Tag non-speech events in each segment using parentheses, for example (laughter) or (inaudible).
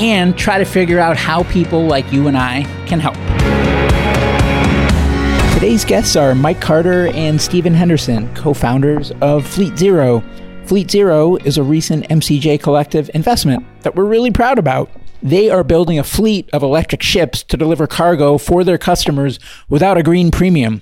and try to figure out how people like you and I can help. Today's guests are Mike Carter and Stephen Henderson, co founders of Fleet Zero. Fleet Zero is a recent MCJ collective investment that we're really proud about. They are building a fleet of electric ships to deliver cargo for their customers without a green premium.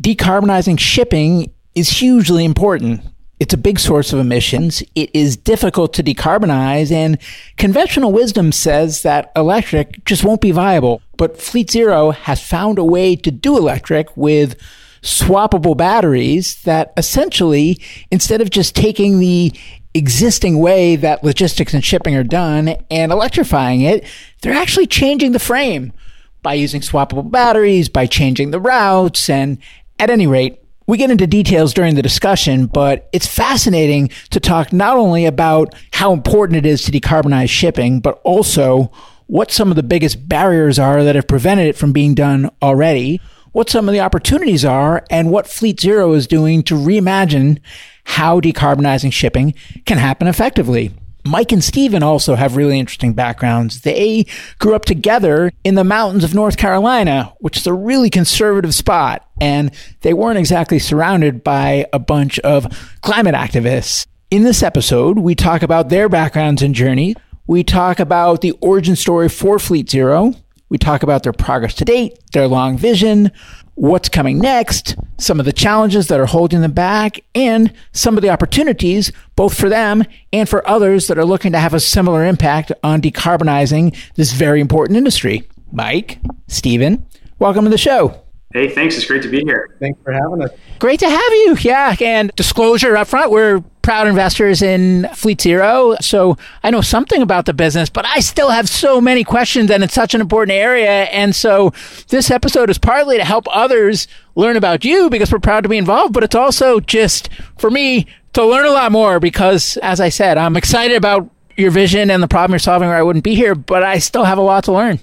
Decarbonizing shipping is hugely important. It's a big source of emissions. It is difficult to decarbonize, and conventional wisdom says that electric just won't be viable. But Fleet Zero has found a way to do electric with swappable batteries that essentially, instead of just taking the existing way that logistics and shipping are done and electrifying it, they're actually changing the frame by using swappable batteries, by changing the routes, and at any rate, we get into details during the discussion, but it's fascinating to talk not only about how important it is to decarbonize shipping, but also what some of the biggest barriers are that have prevented it from being done already, what some of the opportunities are, and what Fleet Zero is doing to reimagine how decarbonizing shipping can happen effectively. Mike and Steven also have really interesting backgrounds. They grew up together in the mountains of North Carolina, which is a really conservative spot, and they weren't exactly surrounded by a bunch of climate activists. In this episode, we talk about their backgrounds and journey. We talk about the origin story for Fleet Zero. We talk about their progress to date, their long vision, what's coming next, some of the challenges that are holding them back, and some of the opportunities, both for them and for others that are looking to have a similar impact on decarbonizing this very important industry. Mike, Stephen, welcome to the show. Hey, thanks. It's great to be here. Thanks for having us. Great to have you. Yeah. And disclosure up front, we're proud investors in Fleet Zero. So I know something about the business, but I still have so many questions and it's such an important area. And so this episode is partly to help others learn about you because we're proud to be involved, but it's also just for me to learn a lot more because, as I said, I'm excited about your vision and the problem you're solving or I wouldn't be here, but I still have a lot to learn.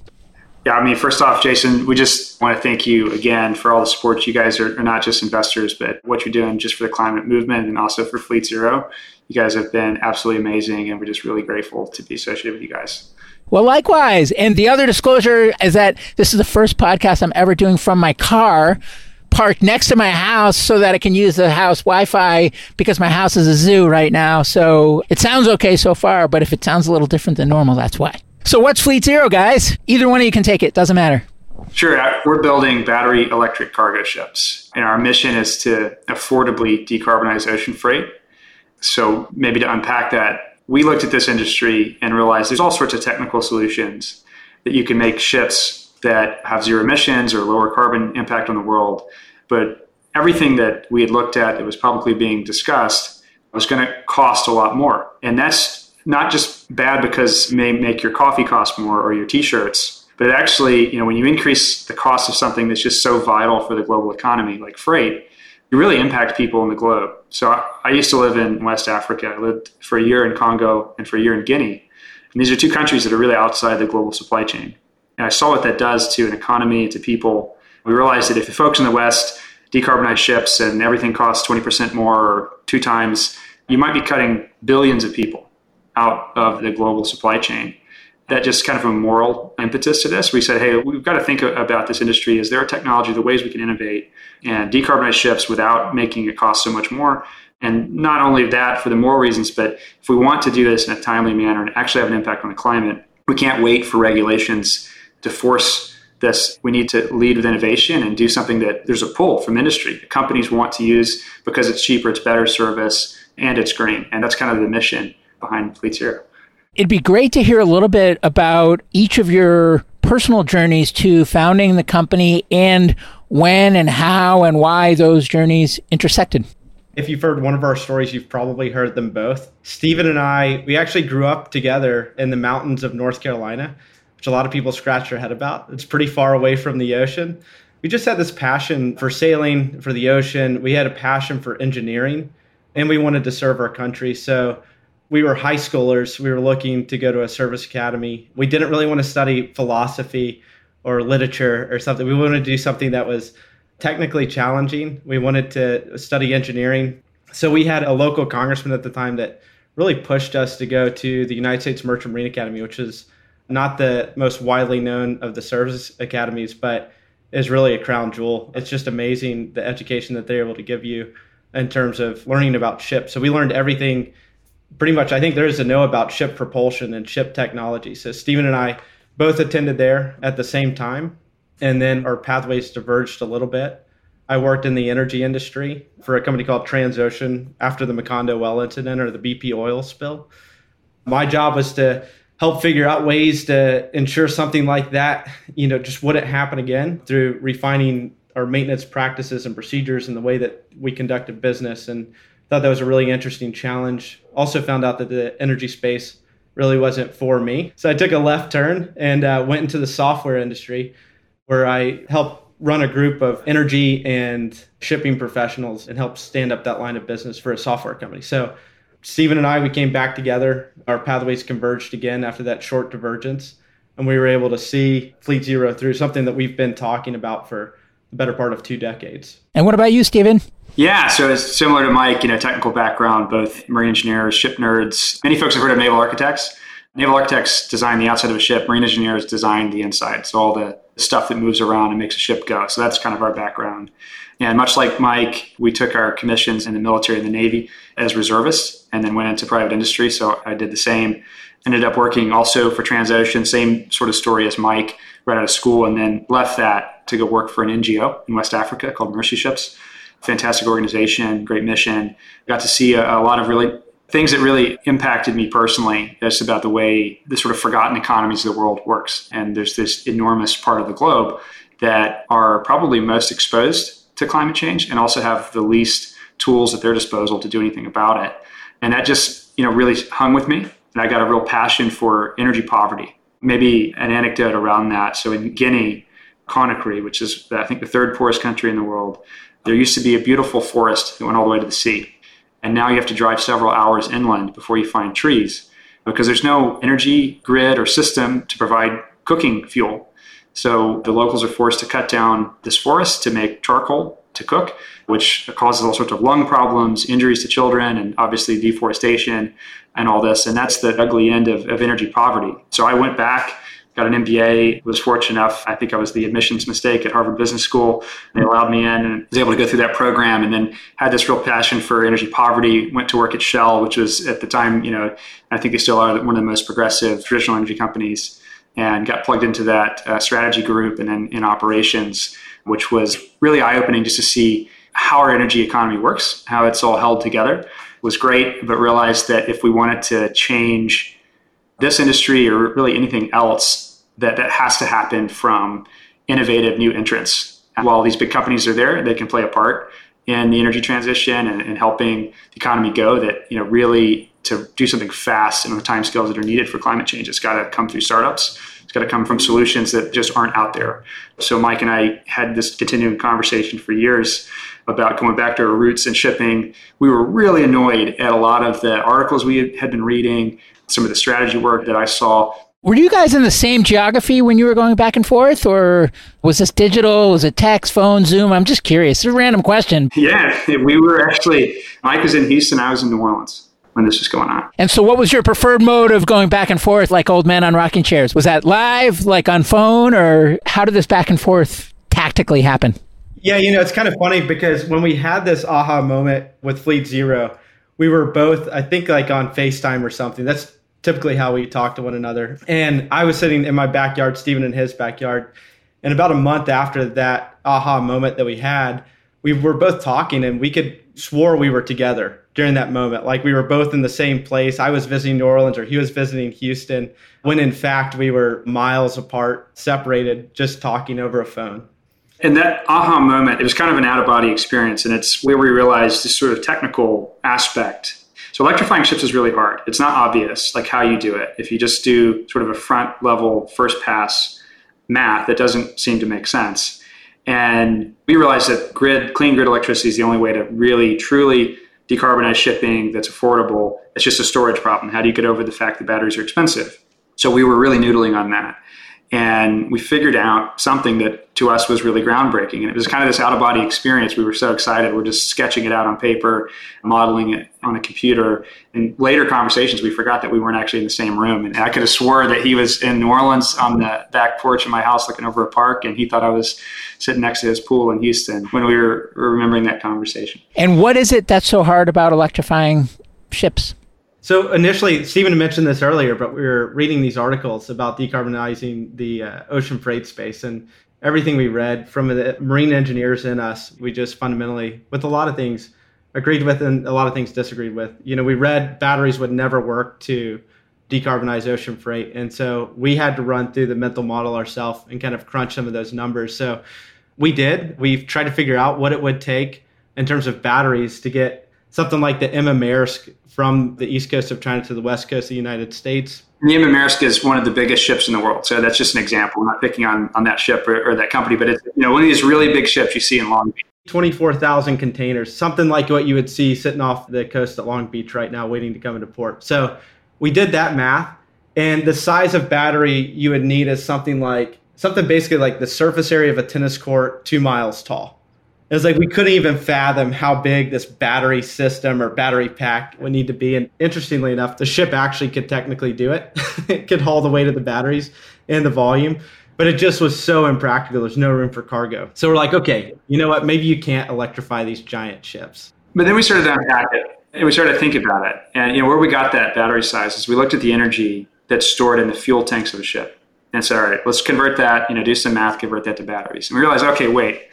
Yeah, I mean, first off, Jason, we just want to thank you again for all the support. You guys are, are, not just investors, but what you're doing just for the climate movement and also for Fleet Zero. You guys have been absolutely amazing, and we're just really grateful to be associated with you guys. Well, likewise. And the other disclosure is that this is the first podcast I'm ever doing from my car parked next to my house so that I can use the house Wi-Fi because my house is a zoo right now. So it sounds okay so far, but if it sounds a little different than normal, that's why. So what's Fleet Zero, guys? Either one of you can take it. Doesn't matter. Sure. Uh, we're building battery electric cargo ships, and our mission is to affordably decarbonize ocean freight. So, maybe to unpack that, we looked at this industry and realized there's all sorts of technical solutions that you can make ships that have zero emissions or lower carbon impact on the world. But everything that we had looked at that was publicly being discussed was going to cost a lot more. And that's not just bad because may make your coffee cost more or your t-shirts, but actually, you know, when you increase the cost of something that's just so vital for the global economy, like freight, you really impact people in the globe. So I, I used to live in West Africa. I lived for a year in Congo and for a year in Guinea. And these are two countries that are really outside the global supply chain. And I saw what that does to an economy, to people. We realized that if the folks in the West decarbonize ships and everything costs 20% more or two times, you might be cutting billions of people out of the global supply chain that just kind of a moral impetus to this. We said, hey, we've got to think about this industry. Is there a technology, the ways we can innovate and decarbonize ships without making it cost so much more? And not only that, for the moral reasons, but if we want to do this in a timely manner and actually have an impact on the climate, we can't wait for regulations to force this. We need to lead with innovation and do something that there's a pull from industry. Companies want to use because it's cheaper, it's better service, and it's green. And that's kind of the mission behind Fleet Zero. It'd be great to hear a little bit about each of your personal journeys to founding the company and when and how and why those journeys intersected. If you've heard one of our stories, you've probably heard them both. Stephen and I, we actually grew up together in the mountains of North Carolina, which a lot of people scratch their head about. It's pretty far away from the ocean. We just had this passion for sailing, for the ocean. We had a passion for engineering, and we wanted to serve our country. So we were high schoolers. We were looking to go to a service academy. We didn't really want to study philosophy or literature or something. We wanted to do something that was technically challenging. We wanted to study engineering. So we had a local congressman at the time that really pushed us to go to the United States Merchant Marine Academy, which is not the most widely known of the service academies, but is really a crown jewel. It's just amazing the education that they're able to give you in terms of learning about ships. So we learned everything pretty much I think there is to know about ship propulsion and ship technology. So Stephen and I both attended there at the same time, and then our pathways diverged a little bit. I worked in the energy industry for a company called Transocean after the Macondo well incident or the BP oil spill. My job was to help figure out ways to ensure something like that, you know, just wouldn't happen again through refining our maintenance practices and procedures and the way that we conducted business and thought that was a really interesting challenge. Also found out that the energy space really wasn't for me. So I took a left turn and uh, went into the software industry where I helped run a group of energy and shipping professionals and help stand up that line of business for a software company. So Stephen and I, we came back together. Our pathways converged again after that short divergence. And we were able to see Fleet Zero through something that we've been talking about for the better part of two decades. And what about you, Stephen? Yeah, so it's similar to Mike, you know, technical background, both marine engineers, ship nerds. Many folks have heard of naval architects. Naval architects design the outside of a ship, marine engineers design the inside. So all the stuff that moves around and makes a ship go. So that's kind of our background. And much like Mike, we took our commissions in the military and the Navy as reservists and then went into private industry. So I did the same. Ended up working also for Transocean, same sort of story as Mike, right out of school, and then left that to go work for an NGO in West Africa called Mercy Ships fantastic organization, great mission. Got to see a, a lot of really things that really impacted me personally just about the way the sort of forgotten economies of the world works. And there's this enormous part of the globe that are probably most exposed to climate change and also have the least tools at their disposal to do anything about it. And that just you know really hung with me. And i got a real passion for energy poverty. Maybe an anecdote around that. So in guinea conakry which is i think the third poorest country in the world there used to be a beautiful forest that went all the way to the sea. And now you have to drive several hours inland before you find trees because there's no energy grid or system to provide cooking fuel. So the locals are forced to cut down this forest to make charcoal to cook, which causes all sorts of lung problems, injuries to children, and obviously deforestation and all this. And that's the ugly end of, of energy poverty. So I went back got an MBA, was fortunate enough. I think I was the admissions mistake at Harvard Business School. They allowed me in and was able to go through that program and then had this real passion for energy poverty. Went to work at Shell, which was at the time, you know, I think they still are one of the most progressive traditional energy companies and got plugged into that uh, strategy group and then in operations, which was really eye opening just to see how our energy economy works, how it's all held together. It was great, but realized that if we wanted to change this industry or really anything else, that that has to happen from innovative new entrants. While these big companies are there, they can play a part. In the energy transition and, and helping the economy go that you know really to do something fast and the time scales that are needed for climate change it's got to come through startups. It's got to come from solutions that just aren't out there. So mike and i had this continuing conversation for years about going back to our roots and shipping. We were really annoyed at a lot of the articles we had been reading some of the strategy work that i saw were you guys in the same geography when you were going back and forth, or was this digital? Was it text, phone, Zoom? I'm just curious. It's a random question. Yeah, we were actually, Mike was in Houston, I was in New Orleans when this was going on. And so, what was your preferred mode of going back and forth like old men on rocking chairs? Was that live, like on phone, or how did this back and forth tactically happen? Yeah, you know, it's kind of funny because when we had this aha moment with Fleet Zero, we were both, I think, like on FaceTime or something. That's typically how we talk to one another. And I was sitting in my backyard, Stephen in his backyard. And about a month after that aha moment that we had, we were both talking and we could swore we were together during that moment. Like we were both in the same place. I was visiting New Orleans or he was visiting Houston, when in fact we were miles apart, separated, just talking over a phone. And that aha moment, it was kind of an out of body experience. And it's where we realized this sort of technical aspect so electrifying ships is really hard. It's not obvious like how you do it. If you just do sort of a front level first pass math, that doesn't seem to make sense. And we realized that grid, clean grid electricity is the only way to really truly decarbonize shipping that's affordable. It's just a storage problem. How do you get over the fact that batteries are expensive? So we were really noodling on that. And we figured out something that to us was really groundbreaking. And it was kind of this out of body experience. We were so excited. We're just sketching it out on paper, modeling it on a computer. In later conversations, we forgot that we weren't actually in the same room. And I could have swore that he was in New Orleans on the back porch of my house looking over a park, and he thought I was sitting next to his pool in Houston when we were remembering that conversation. And what is it that's so hard about electrifying ships? So initially, Stephen mentioned this earlier, but we were reading these articles about decarbonizing the uh, ocean freight space, and everything we read from the marine engineers in us, we just fundamentally, with a lot of things, agreed with, and a lot of things disagreed with. You know, we read batteries would never work to decarbonize ocean freight, and so we had to run through the mental model ourselves and kind of crunch some of those numbers. So we did. We've tried to figure out what it would take in terms of batteries to get something like the Emma Maersk from the east coast of China to the west coast of the United States. Emma Maersk is one of the biggest ships in the world. So that's just an example. I'm not picking on, on that ship or, or that company, but it's you know one of these really big ships you see in Long Beach. 24,000 containers, something like what you would see sitting off the coast at Long Beach right now, waiting to come into port. So we did that math, and the size of battery you would need is something like something basically like the surface area of a tennis court, two miles tall. It was like we couldn't even fathom how big this battery system or battery pack would need to be. And interestingly enough, the ship actually could technically do it. (laughs) it could haul the weight of the batteries and the volume, but it just was so impractical. There's no room for cargo. So we're like, okay, you know what? Maybe you can't electrify these giant ships. But then we started to unpack it and we started to think about it. And you know where we got that battery size is we looked at the energy that's stored in the fuel tanks of a ship and said, all right, let's convert that. You know, do some math, convert that to batteries. And we realized, okay, wait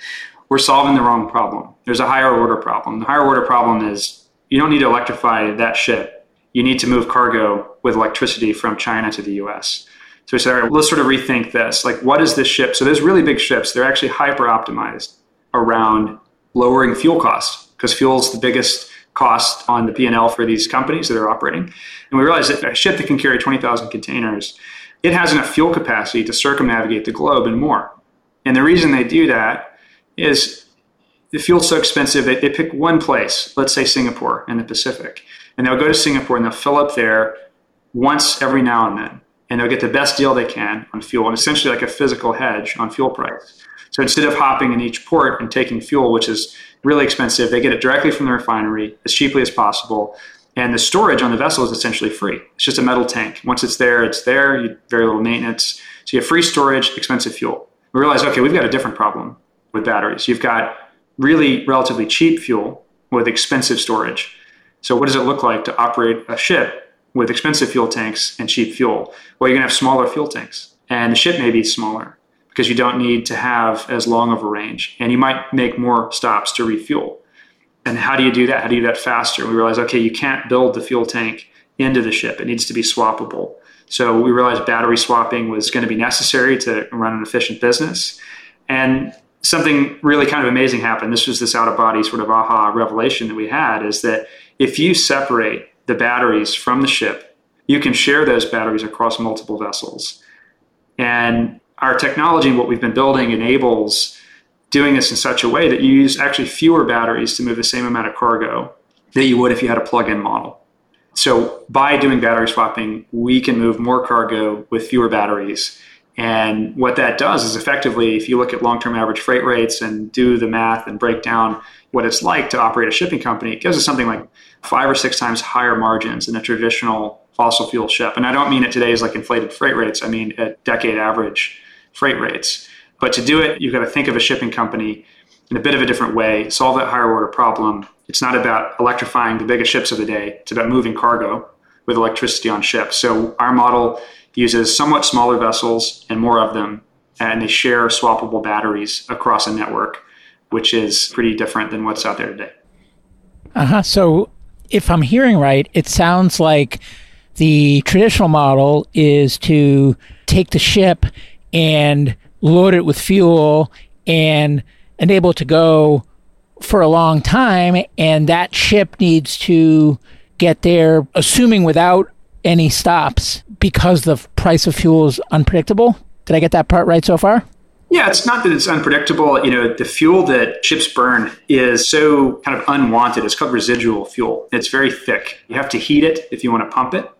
we're solving the wrong problem. There's a higher order problem. The higher order problem is you don't need to electrify that ship. You need to move cargo with electricity from China to the US. So we said, all right, let's sort of rethink this. Like, what is this ship? So there's really big ships. They're actually hyper optimized around lowering fuel costs because fuel is the biggest cost on the P&L for these companies that are operating. And we realized that a ship that can carry 20,000 containers, it has enough fuel capacity to circumnavigate the globe and more. And the reason they do that is the fuel's so expensive they, they pick one place, let's say Singapore in the Pacific, and they'll go to Singapore and they'll fill up there once every now and then, and they'll get the best deal they can on fuel, and essentially like a physical hedge on fuel price. So instead of hopping in each port and taking fuel, which is really expensive, they get it directly from the refinery as cheaply as possible. And the storage on the vessel is essentially free. It's just a metal tank. Once it's there, it's there. You, very little maintenance. So you have free storage, expensive fuel. We realize, okay, we've got a different problem with batteries. You've got really relatively cheap fuel with expensive storage. So, what does it look like to operate a ship with expensive fuel tanks and cheap fuel? Well, you're going to have smaller fuel tanks, and the ship may be smaller because you don't need to have as long of a range, and you might make more stops to refuel. And how do you do that? How do you do that faster? We realize, okay, you can't build the fuel tank into the ship; it needs to be swappable. So we realized battery swapping was going to be necessary to run an efficient business. And something really kind of amazing happened. This was this out of body sort of aha revelation that we had is that if you separate the batteries from the ship, you can share those batteries across multiple vessels. And our technology and what we've been building enables doing this in such a way that you use actually fewer batteries to move the same amount of cargo that you would if you had a plug in model. So by doing battery swapping, we can move more cargo with fewer batteries. And what that does is effectively, if you look at long term average freight rates and do the math and break down what it's like to operate a shipping company, it gives us something like five or six times higher margins than a traditional fossil fuel ship. And I don't mean it today as like inflated freight rates, I mean at decade average freight rates. But to do it, you've got to think of a shipping company in a bit of a different way, solve that higher order problem. It's not about electrifying the biggest ships of the day, it's about moving cargo with electricity on ships. So our model uses somewhat smaller vessels and more of them, and they share swappable batteries across a network, which is pretty different than what's out there today. Uh huh. So if I'm hearing right, it sounds like the traditional model is to take the ship and load it with fuel and enable it to go for a long time. And that ship needs to get there, assuming without any stops, because the price of fuel is unpredictable. Did I get that part right so far? Yeah, it's not that it's unpredictable. You know, the fuel that ships burn is so kind of unwanted. It's called residual fuel. It's very thick. You have to heat it if you want to pump it.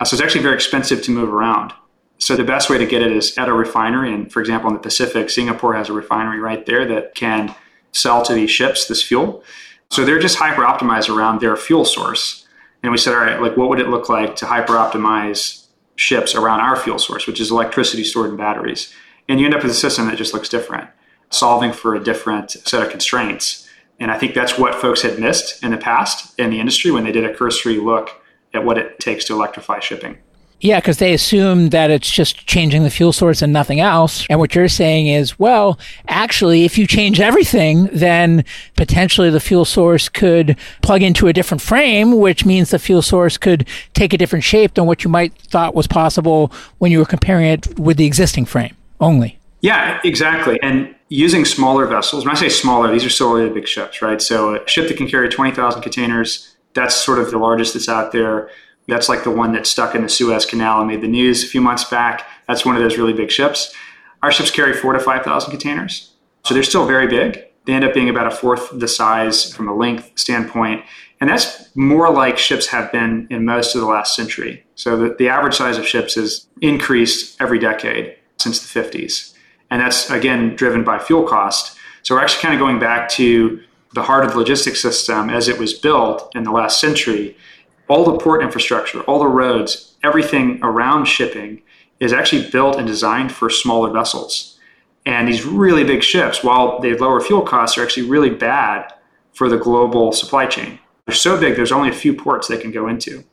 Uh, so it's actually very expensive to move around. So the best way to get it is at a refinery. And for example, in the Pacific, Singapore has a refinery right there that can sell to these ships this fuel. So they're just hyper optimized around their fuel source. And we said, all right, like what would it look like to hyper optimize ships around our fuel source, which is electricity stored in batteries? And you end up with a system that just looks different, solving for a different set of constraints. And I think that's what folks had missed in the past in the industry when they did a cursory look at what it takes to electrify shipping. Yeah, because they assume that it's just changing the fuel source and nothing else. And what you're saying is, well, actually, if you change everything, then potentially the fuel source could plug into a different frame, which means the fuel source could take a different shape than what you might thought was possible when you were comparing it with the existing frame only. Yeah, exactly. And using smaller vessels, when I say smaller, these are still really big ships, right? So a ship that can carry 20,000 containers, that's sort of the largest that's out there that's like the one that stuck in the Suez Canal and made the news a few months back. That's one of those really big ships. Our ships carry four to 5,000 containers. So they're still very big. They end up being about a fourth the size from a length standpoint. And that's more like ships have been in most of the last century. So the, the average size of ships has increased every decade since the 50s. And that's, again, driven by fuel cost. So we're actually kind of going back to the heart of the logistics system as it was built in the last century all the port infrastructure, all the roads, everything around shipping is actually built and designed for smaller vessels. And these really big ships, while they lower fuel costs, are actually really bad for the global supply chain. They're so big, there's only a few ports they can go into.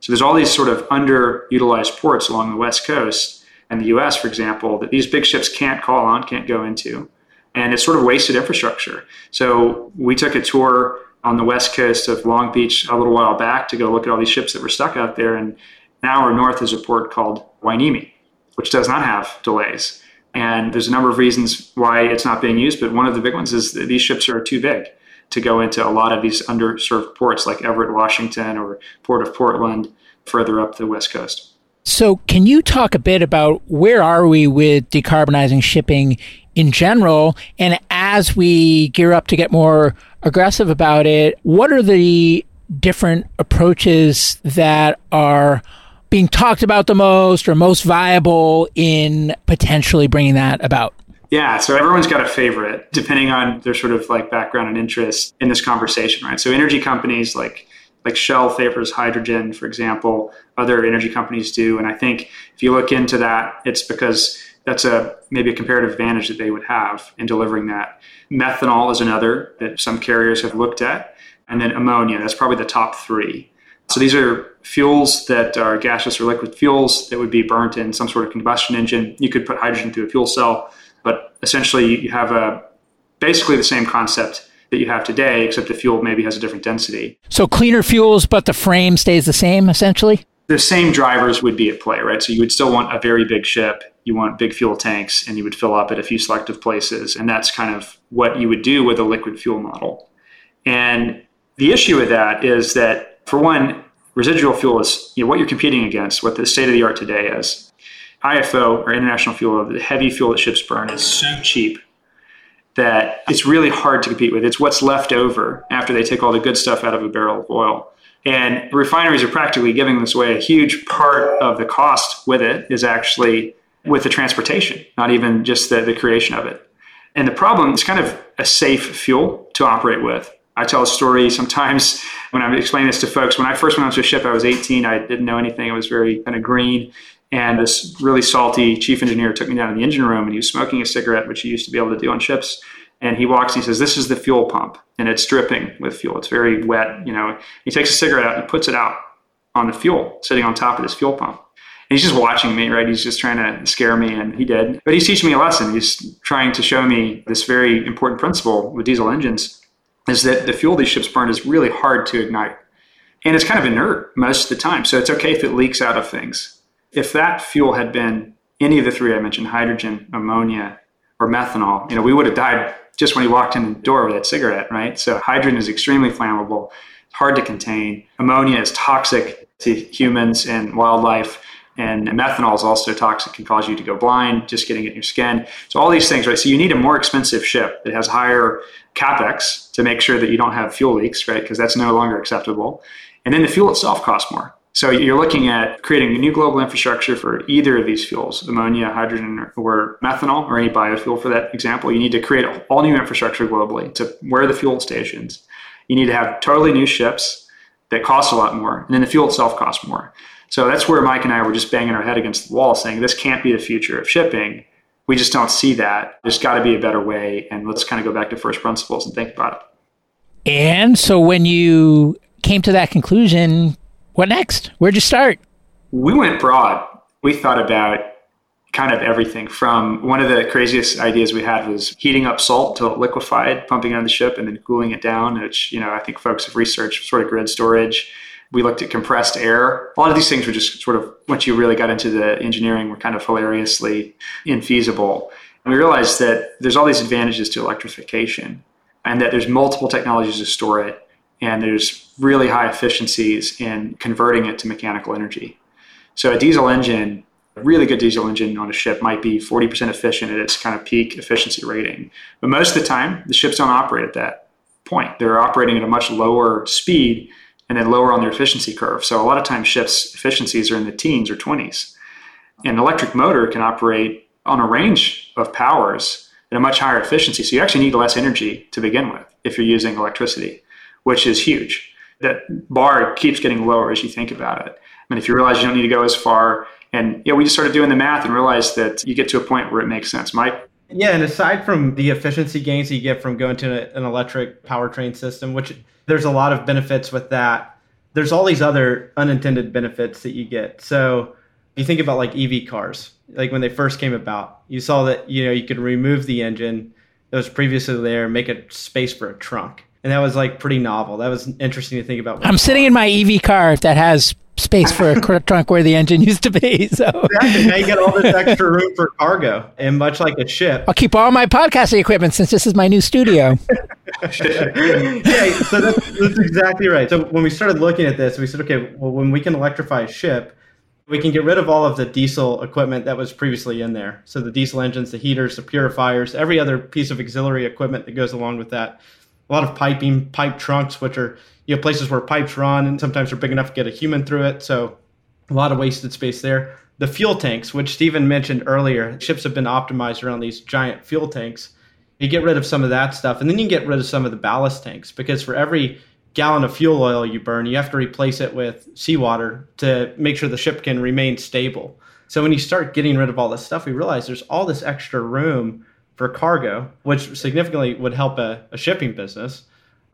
So there's all these sort of underutilized ports along the West Coast and the US, for example, that these big ships can't call on, can't go into. And it's sort of wasted infrastructure. So we took a tour on the west coast of Long Beach a little while back to go look at all these ships that were stuck out there. And an hour north is a port called Hueneme, which does not have delays. And there's a number of reasons why it's not being used, but one of the big ones is that these ships are too big to go into a lot of these underserved ports like Everett, Washington, or Port of Portland, further up the west coast. So, can you talk a bit about where are we with decarbonizing shipping in general? And as we gear up to get more aggressive about it, what are the different approaches that are being talked about the most or most viable in potentially bringing that about? Yeah, so everyone's got a favorite depending on their sort of like background and interest in this conversation, right? So energy companies like like Shell favors hydrogen, for example. Other energy companies do, and I think if you look into that, it's because that's a maybe a comparative advantage that they would have in delivering that. Methanol is another that some carriers have looked at, and then ammonia. That's probably the top three. So these are fuels that are gaseous or liquid fuels that would be burnt in some sort of combustion engine. You could put hydrogen through a fuel cell, but essentially you have a basically the same concept that you have today, except the fuel maybe has a different density. So cleaner fuels, but the frame stays the same essentially? The same drivers would be at play, right? So you would still want a very big ship you want big fuel tanks and you would fill up at a few selective places. And that's kind of what you would do with a liquid fuel model. And the issue with that is that, for one, residual fuel is you know, what you're competing against, what the state of the art today is. IFO, or International Fuel, the heavy fuel that ships burn, is so cheap that it's really hard to compete with. It's what's left over after they take all the good stuff out of a barrel of oil. And refineries are practically giving this away. A huge part of the cost with it is actually with the transportation, not even just the, the creation of it. And the problem is kind of a safe fuel to operate with. I tell a story sometimes (laughs) when I'm explaining this to folks. When I first went onto a ship, I was 18. I didn't know anything. It was very kind of green. And this really salty chief engineer took me down to the engine room and he was smoking a cigarette, which he used to be able to do on ships. And he walks and he says, This is the fuel pump. And it's dripping with fuel. It's very wet. You know, he takes a cigarette out and puts it out on the fuel, sitting on top of this fuel pump. He's just watching me, right? He's just trying to scare me, and he did. But he's teaching me a lesson. He's trying to show me this very important principle with diesel engines is that the fuel these ships burn is really hard to ignite. And it's kind of inert most of the time. So it's okay if it leaks out of things. If that fuel had been any of the three I mentioned, hydrogen, ammonia, or methanol, you know, we would have died just when he walked in the door with that cigarette, right? So hydrogen is extremely flammable, hard to contain. Ammonia is toxic to humans and wildlife. And methanol is also toxic, can cause you to go blind just getting it in your skin. So all these things, right? So you need a more expensive ship that has higher capex to make sure that you don't have fuel leaks, right? Because that's no longer acceptable. And then the fuel itself costs more. So you're looking at creating a new global infrastructure for either of these fuels, ammonia, hydrogen, or methanol, or any biofuel for that example. You need to create all new infrastructure globally to where the fuel stations. You need to have totally new ships that cost a lot more, and then the fuel itself costs more. So that's where Mike and I were just banging our head against the wall saying this can't be the future of shipping. We just don't see that. There's got to be a better way. And let's kind of go back to first principles and think about it. And so when you came to that conclusion, what next? Where'd you start? We went broad. We thought about kind of everything from one of the craziest ideas we had was heating up salt till it liquefied, pumping it on the ship and then cooling it down, which, you know, I think folks have researched sort of grid storage we looked at compressed air. A lot of these things were just sort of, once you really got into the engineering, were kind of hilariously infeasible. And we realized that there's all these advantages to electrification and that there's multiple technologies to store it. And there's really high efficiencies in converting it to mechanical energy. So a diesel engine, a really good diesel engine on a ship might be 40% efficient at its kind of peak efficiency rating. But most of the time, the ships don't operate at that point. They're operating at a much lower speed and then lower on their efficiency curve. So a lot of times ships efficiencies are in the teens or 20s. An electric motor can operate on a range of powers at a much higher efficiency. So you actually need less energy to begin with if you're using electricity, which is huge. That bar keeps getting lower as you think about it. I mean, if you realize you don't need to go as far, and yeah, we just started doing the math and realized that you get to a point where it makes sense. Mike? Yeah, and aside from the efficiency gains you get from going to an electric powertrain system, which there's a lot of benefits with that. There's all these other unintended benefits that you get. So you think about like EV cars, like when they first came about, you saw that you know you could remove the engine that was previously there, make a space for a trunk, and that was like pretty novel. That was interesting to think about. I'm sitting in my EV car that has space for a trunk where the engine used to be. (laughs) So exactly. now you get all this extra room for cargo, and much like a ship, I'll keep all my podcasting equipment since this is my new studio. (laughs) yeah, so that's, that's exactly right. So when we started looking at this, we said, okay, well, when we can electrify a ship, we can get rid of all of the diesel equipment that was previously in there. So the diesel engines, the heaters, the purifiers, every other piece of auxiliary equipment that goes along with that. A lot of piping, pipe trunks, which are you have places where pipes run and sometimes they're big enough to get a human through it. So a lot of wasted space there. The fuel tanks, which Stephen mentioned earlier, ships have been optimized around these giant fuel tanks. You get rid of some of that stuff, and then you get rid of some of the ballast tanks because for every gallon of fuel oil you burn, you have to replace it with seawater to make sure the ship can remain stable. So when you start getting rid of all this stuff, we realize there's all this extra room for cargo, which significantly would help a, a shipping business.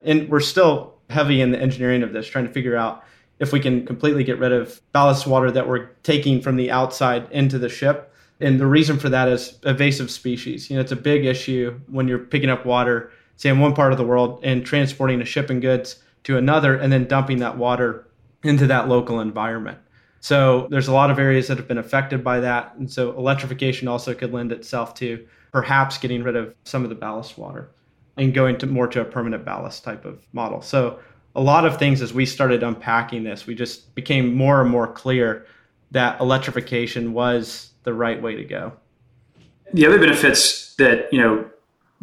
And we're still heavy in the engineering of this, trying to figure out if we can completely get rid of ballast water that we're taking from the outside into the ship. And the reason for that is invasive species. You know, it's a big issue when you're picking up water, say in one part of the world, and transporting a shipping goods to another, and then dumping that water into that local environment. So there's a lot of areas that have been affected by that. And so electrification also could lend itself to perhaps getting rid of some of the ballast water and going to more to a permanent ballast type of model. So a lot of things as we started unpacking this, we just became more and more clear that electrification was the right way to go. The other benefits that, you know,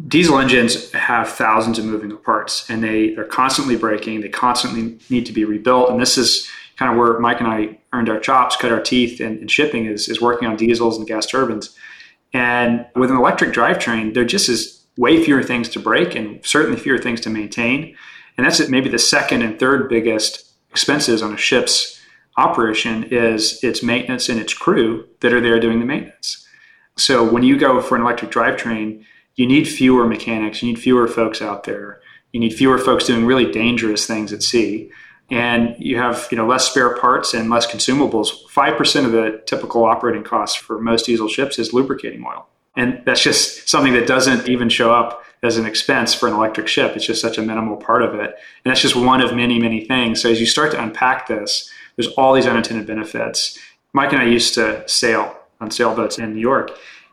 diesel engines have thousands of moving parts and they are constantly breaking, they constantly need to be rebuilt. And this is kind of where Mike and I earned our chops, cut our teeth in shipping is, is working on diesels and gas turbines. And with an electric drivetrain, there just is way fewer things to break and certainly fewer things to maintain. And that's maybe the second and third biggest expenses on a ship's operation is its maintenance and its crew that are there doing the maintenance. So when you go for an electric drivetrain, you need fewer mechanics, you need fewer folks out there, you need fewer folks doing really dangerous things at sea, and you have you know less spare parts and less consumables. Five percent of the typical operating costs for most diesel ships is lubricating oil, and that's just something that doesn't even show up as an expense for an electric ship. It's just such a minimal part of it, and that's just one of many many things. So as you start to unpack this, there's all these unintended benefits. Mike and I used to sail on sailboats in New York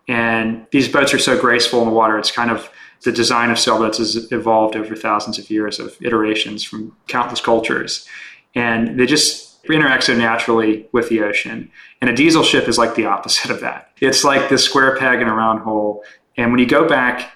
and these boats are so graceful in the water. It's kind of the design of sailboats has evolved over thousands of years of iterations from countless cultures. And they just interact so naturally with the ocean. And a diesel ship is like the opposite of that. It's like the square peg in a round hole. And when you go back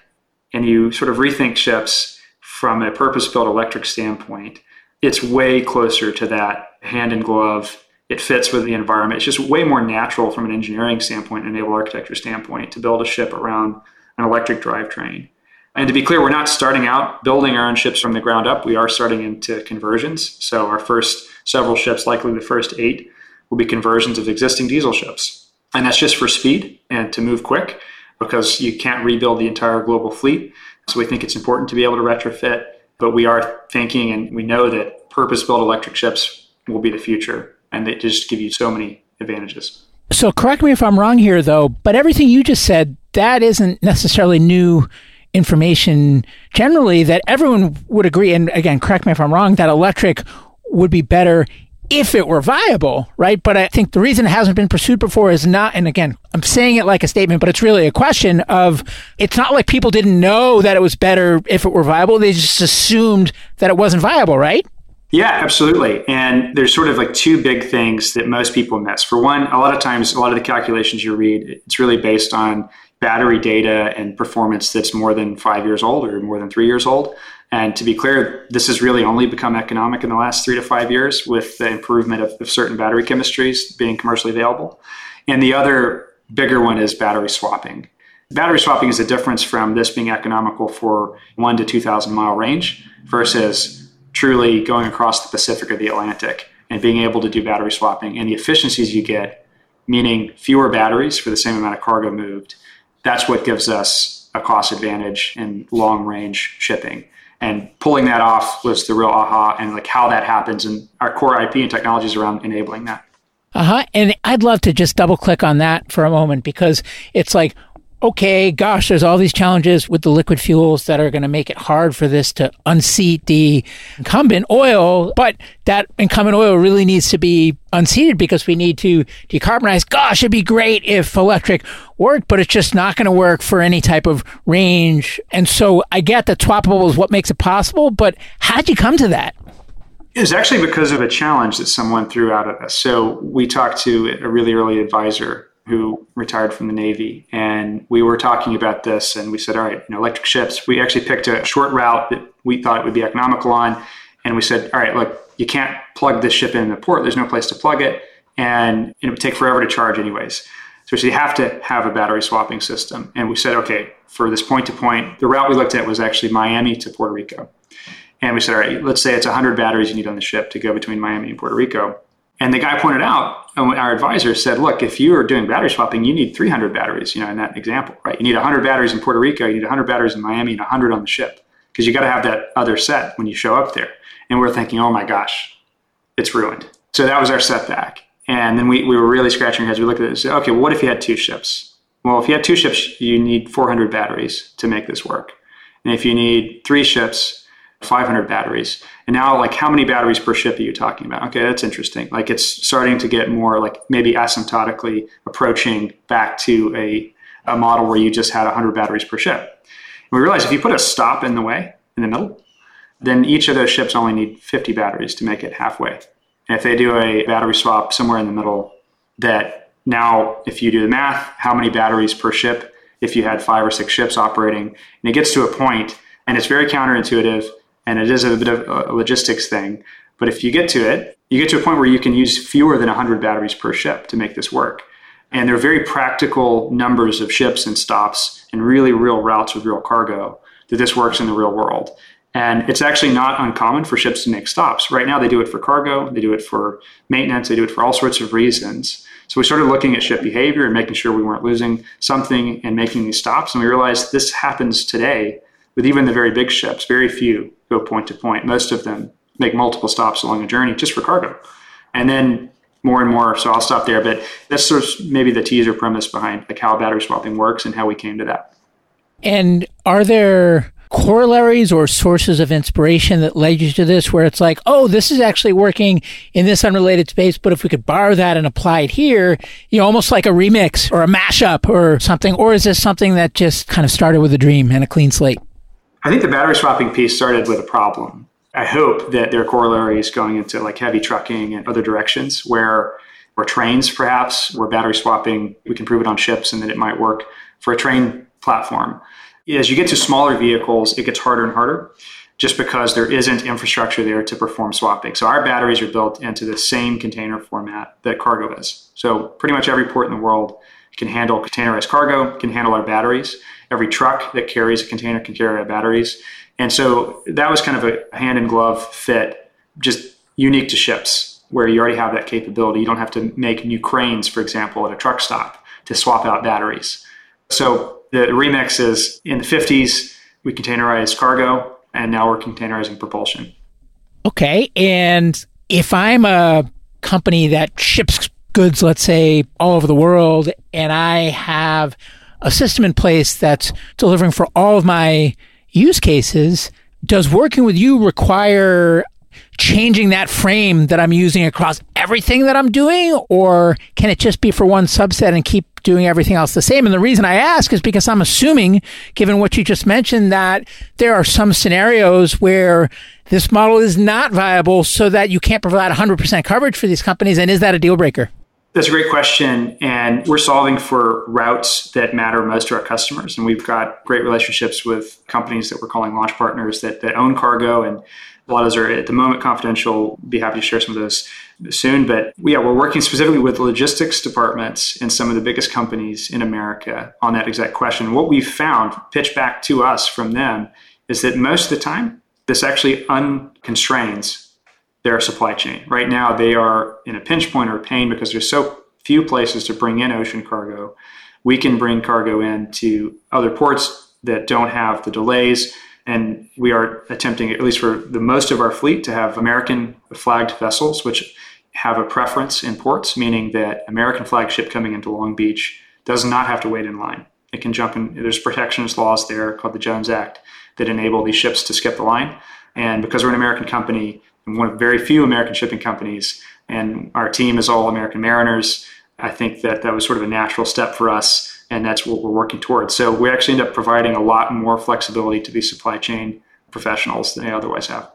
and you sort of rethink ships from a purpose built electric standpoint, it's way closer to that hand in glove it fits with the environment. It's just way more natural from an engineering standpoint and naval architecture standpoint to build a ship around an electric drivetrain. And to be clear, we're not starting out building our own ships from the ground up. We are starting into conversions. So our first several ships, likely the first eight, will be conversions of existing diesel ships. And that's just for speed and to move quick because you can't rebuild the entire global fleet. So we think it's important to be able to retrofit, but we are thinking and we know that purpose built electric ships will be the future and they just give you so many advantages. So correct me if I'm wrong here though, but everything you just said, that isn't necessarily new information generally that everyone would agree and again correct me if I'm wrong that electric would be better if it were viable, right? But I think the reason it hasn't been pursued before is not, and again, I'm saying it like a statement, but it's really a question of it's not like people didn't know that it was better if it were viable. They just assumed that it wasn't viable, right? Yeah, absolutely. And there's sort of like two big things that most people miss. For one, a lot of times, a lot of the calculations you read, it's really based on battery data and performance that's more than five years old or more than three years old. And to be clear, this has really only become economic in the last three to five years with the improvement of, of certain battery chemistries being commercially available. And the other bigger one is battery swapping. Battery swapping is the difference from this being economical for one to 2,000 mile range versus truly going across the Pacific or the Atlantic and being able to do battery swapping and the efficiencies you get, meaning fewer batteries for the same amount of cargo moved, that's what gives us a cost advantage in long range shipping. And pulling that off was the real aha and like how that happens and our core IP and technologies around enabling that. Uh huh. And I'd love to just double click on that for a moment because it's like, okay, gosh, there's all these challenges with the liquid fuels that are going to make it hard for this to unseat the incumbent oil, but that incumbent oil really needs to be unseated because we need to decarbonize. Gosh, it'd be great if electric worked, but it's just not going to work for any type of range. And so I get that swappable is what makes it possible, but how'd you come to that? It was actually because of a challenge that someone threw out at us. So we talked to a really early advisor who retired from the Navy. And we were talking about this and we said, all right, you know, electric ships, we actually picked a short route that we thought it would be economical on. And we said, all right, look, you can't plug this ship in the port. There's no place to plug it. And it would take forever to charge anyways. So we said, you have to have a battery swapping system. And we said, okay, for this point to point, the route we looked at was actually Miami to Puerto Rico. And we said, all right, let's say it's 100 batteries you need on the ship to go between Miami and Puerto Rico. And the guy pointed out, our advisor said, look, if you are doing battery swapping, you need 300 batteries, you know, in that example, right? You need 100 batteries in Puerto Rico, you need 100 batteries in Miami, and 100 on the ship, because you got to have that other set when you show up there. And we're thinking, oh my gosh, it's ruined. So that was our setback. And then we, we were really scratching our heads. We looked at it and said, okay, well, what if you had two ships? Well, if you had two ships, you need 400 batteries to make this work. And if you need three ships, 500 batteries. And now, like, how many batteries per ship are you talking about? Okay, that's interesting. Like, it's starting to get more like maybe asymptotically approaching back to a, a model where you just had 100 batteries per ship. And we realized if you put a stop in the way, in the middle, then each of those ships only need 50 batteries to make it halfway. And if they do a battery swap somewhere in the middle, that now, if you do the math, how many batteries per ship if you had five or six ships operating? And it gets to a point, and it's very counterintuitive and it is a bit of a logistics thing. But if you get to it, you get to a point where you can use fewer than 100 batteries per ship to make this work. And there are very practical numbers of ships and stops and really real routes with real cargo that this works in the real world. And it's actually not uncommon for ships to make stops. Right now, they do it for cargo, they do it for maintenance, they do it for all sorts of reasons. So we started looking at ship behavior and making sure we weren't losing something and making these stops. And we realized this happens today with even the very big ships. Very few go point to point. Most of them make multiple stops along a journey just for cargo. And then more and more, so I'll stop there. But that's sort of maybe the teaser premise behind like how battery swapping works and how we came to that. And are there corollaries or sources of inspiration that led you to this where it's like, oh, this is actually working in this unrelated space, but if we could borrow that and apply it here, you know, almost like a remix or a mashup or something? Or is this something that just kind of started with a dream and a clean slate? I think the battery swapping piece started with a problem. I hope that there are corollaries going into like heavy trucking and other directions where or trains perhaps where battery swapping we can prove it on ships and that it might work for a train platform as you get to smaller vehicles, it gets harder and harder just because there isn't infrastructure there to perform swapping. So our batteries are built into the same container format that cargo is. So pretty much every port in the world can handle containerized cargo, can handle our batteries. Every truck that carries a container can carry batteries. And so that was kind of a hand in glove fit, just unique to ships where you already have that capability. You don't have to make new cranes, for example, at a truck stop to swap out batteries. So the remix is in the 50s, we containerized cargo, and now we're containerizing propulsion. Okay. And if I'm a company that ships goods, let's say, all over the world, and I have a system in place that's delivering for all of my use cases, does working with you require changing that frame that I'm using across everything that I'm doing? Or can it just be for one subset and keep doing everything else the same? And the reason I ask is because I'm assuming, given what you just mentioned, that there are some scenarios where this model is not viable so that you can't provide 100% coverage for these companies. And is that a deal breaker? That's a great question. And we're solving for routes that matter most to our customers. And we've got great relationships with companies that we're calling launch partners that, that own cargo and a lot of those are at the moment confidential. Be happy to share some of those soon. But yeah, we're working specifically with logistics departments in some of the biggest companies in America on that exact question. What we've found, pitched back to us from them, is that most of the time, this actually unconstrains their supply chain. Right now, they are in a pinch point or pain because there's so few places to bring in ocean cargo. We can bring cargo in to other ports that don't have the delays and we are attempting, at least for the most of our fleet, to have American flagged vessels, which have a preference in ports, meaning that American flagship coming into Long Beach does not have to wait in line. It can jump in. There's protectionist laws there called the Jones Act that enable these ships to skip the line. And because we're an American company and one of very few American shipping companies, and our team is all American mariners, I think that that was sort of a natural step for us and that's what we're working towards. So we actually end up providing a lot more flexibility to these supply chain professionals than they otherwise have.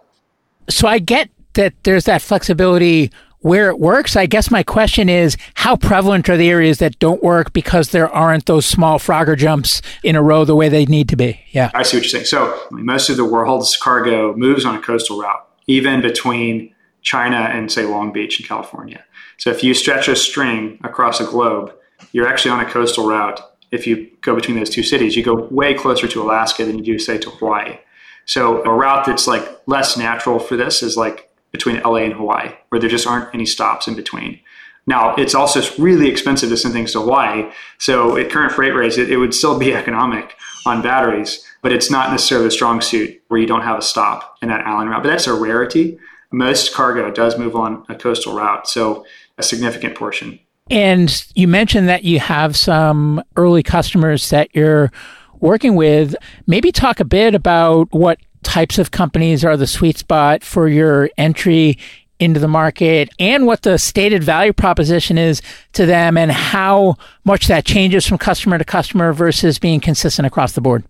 So I get that there's that flexibility where it works. I guess my question is how prevalent are the areas that don't work because there aren't those small Frogger jumps in a row the way they need to be? Yeah. I see what you're saying. So most of the world's cargo moves on a coastal route, even between China and say Long Beach in California. So if you stretch a string across a globe, you're actually on a coastal route. If you go between those two cities, you go way closer to Alaska than you do, say, to Hawaii. So a route that's like less natural for this is like between LA and Hawaii, where there just aren't any stops in between. Now, it's also really expensive to send things to Hawaii. So at current freight rates, it, it would still be (laughs) economic on batteries, but it's not necessarily a strong suit where you don't have a stop in that island route. But that's a rarity. Most cargo does move on a coastal route. So a significant portion. And you mentioned that you have some early customers that you're working with. Maybe talk a bit about what types of companies are the sweet spot for your entry into the market and what the stated value proposition is to them and how much that changes from customer to customer versus being consistent across the board?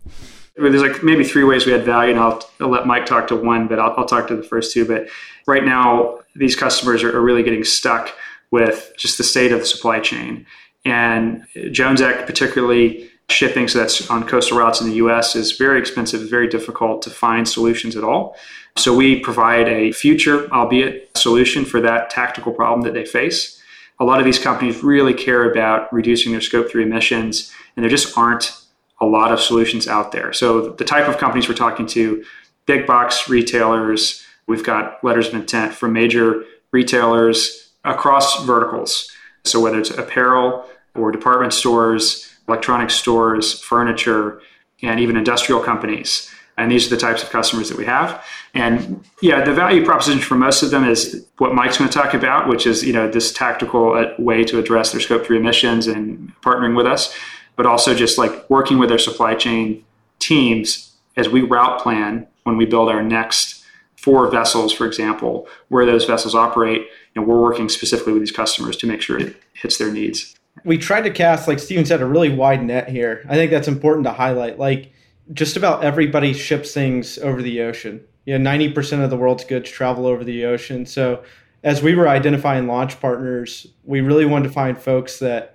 There's like maybe three ways we add value, and I'll, I'll let Mike talk to one, but I'll, I'll, talk to the first two. But right now, these customers are, are really getting stuck with just the state of the supply chain. And Jones Act, particularly shipping, so that's on coastal routes in the US, is very expensive, very difficult to find solutions at all. So we provide a future, albeit solution for that tactical problem that they face. A lot of these companies really care about reducing their scope 3 emissions, and there just aren't a lot of solutions out there. So the type of companies we're talking to, big box retailers, we've got letters of intent from major retailers across verticals. So whether it's apparel or department stores, electronic stores, furniture, and even industrial companies. And these are the types of customers that we have. And yeah, the value proposition for most of them is what Mike's going to talk about, which is you know this tactical uh, way to address their scope three emissions and partnering with us, but also just like working with their supply chain teams as we route plan when we build our next four vessels, for example, where those vessels operate. And we're working specifically with these customers to make sure it hits their needs. We tried to cast, like Steven said, a really wide net here. I think that's important to highlight. Like just about everybody ships things over the ocean. Yeah, 90% of the world's goods travel over the ocean. So as we were identifying launch partners, we really wanted to find folks that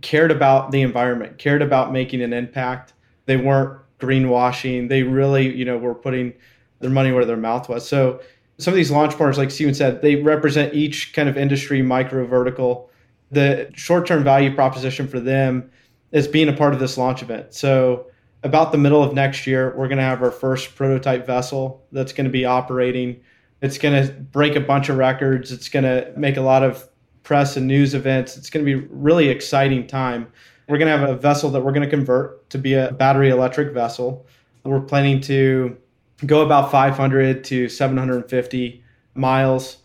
cared about the environment, cared about making an impact. They weren't greenwashing. They really, you know, were putting their money where their mouth was. So some of these launch partners, like Steven said, they represent each kind of industry micro vertical. The short-term value proposition for them is being a part of this launch event. So about the middle of next year, we're going to have our first prototype vessel that's going to be operating. It's going to break a bunch of records. It's going to make a lot of press and news events. It's going to be really exciting time. We're going to have a vessel that we're going to convert to be a battery electric vessel. We're planning to go about 500 to 750 miles.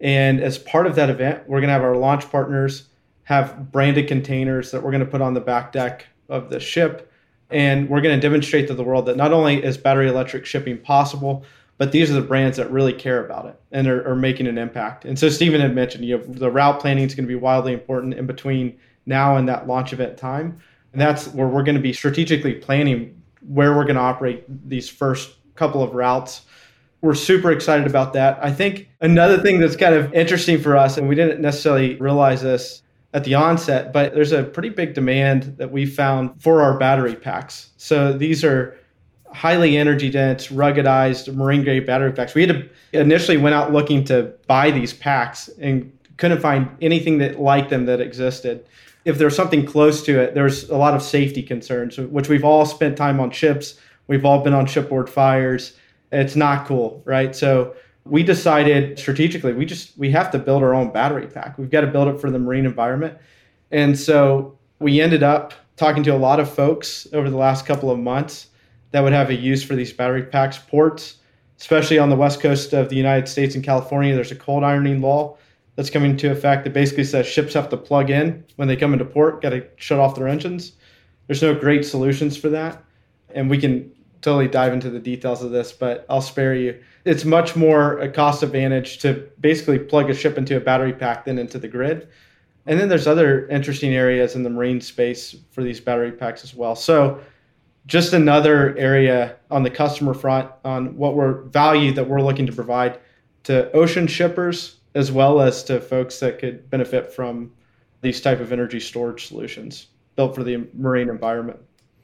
And as part of that event, we're going to have our launch partners have branded containers that we're going to put on the back deck of the ship and we're going to demonstrate to the world that not only is battery electric shipping possible, but these are the brands that really care about it and are, are making an impact. And so Steven had mentioned, you know, the route planning is going to be wildly important in between now and that launch event time. And that's where we're going to be strategically planning where we're going to operate these first couple of routes. We're super excited about that. I think another thing that's kind of interesting for us, and we didn't necessarily realize this at the onset, but there's a pretty big demand that we found for our battery packs. So these are highly energy dense, ruggedized marine grade battery packs. We had to initially went out looking to buy these packs and couldn't find anything that like them that existed. If there's something close to it, there's a lot of safety concerns, which we've all spent time on ships. We've all been on shipboard fires. It's not cool, right? So we decided strategically we just we have to build our own battery pack we've got to build it for the marine environment and so we ended up talking to a lot of folks over the last couple of months that would have a use for these battery packs ports especially on the west coast of the united states and california there's a cold ironing law that's coming into effect that basically says ships have to plug in when they come into port got to shut off their engines there's no great solutions for that and we can totally dive into the details of this, but I'll spare you. It's much more a cost advantage to basically plug a ship into a battery pack than into the grid. And then there's other interesting areas in the marine space for these battery packs as well. So just another area on the customer front on what we're value that we're looking to provide to ocean shippers as well as to folks that could benefit from these type of energy storage solutions built for the marine environment.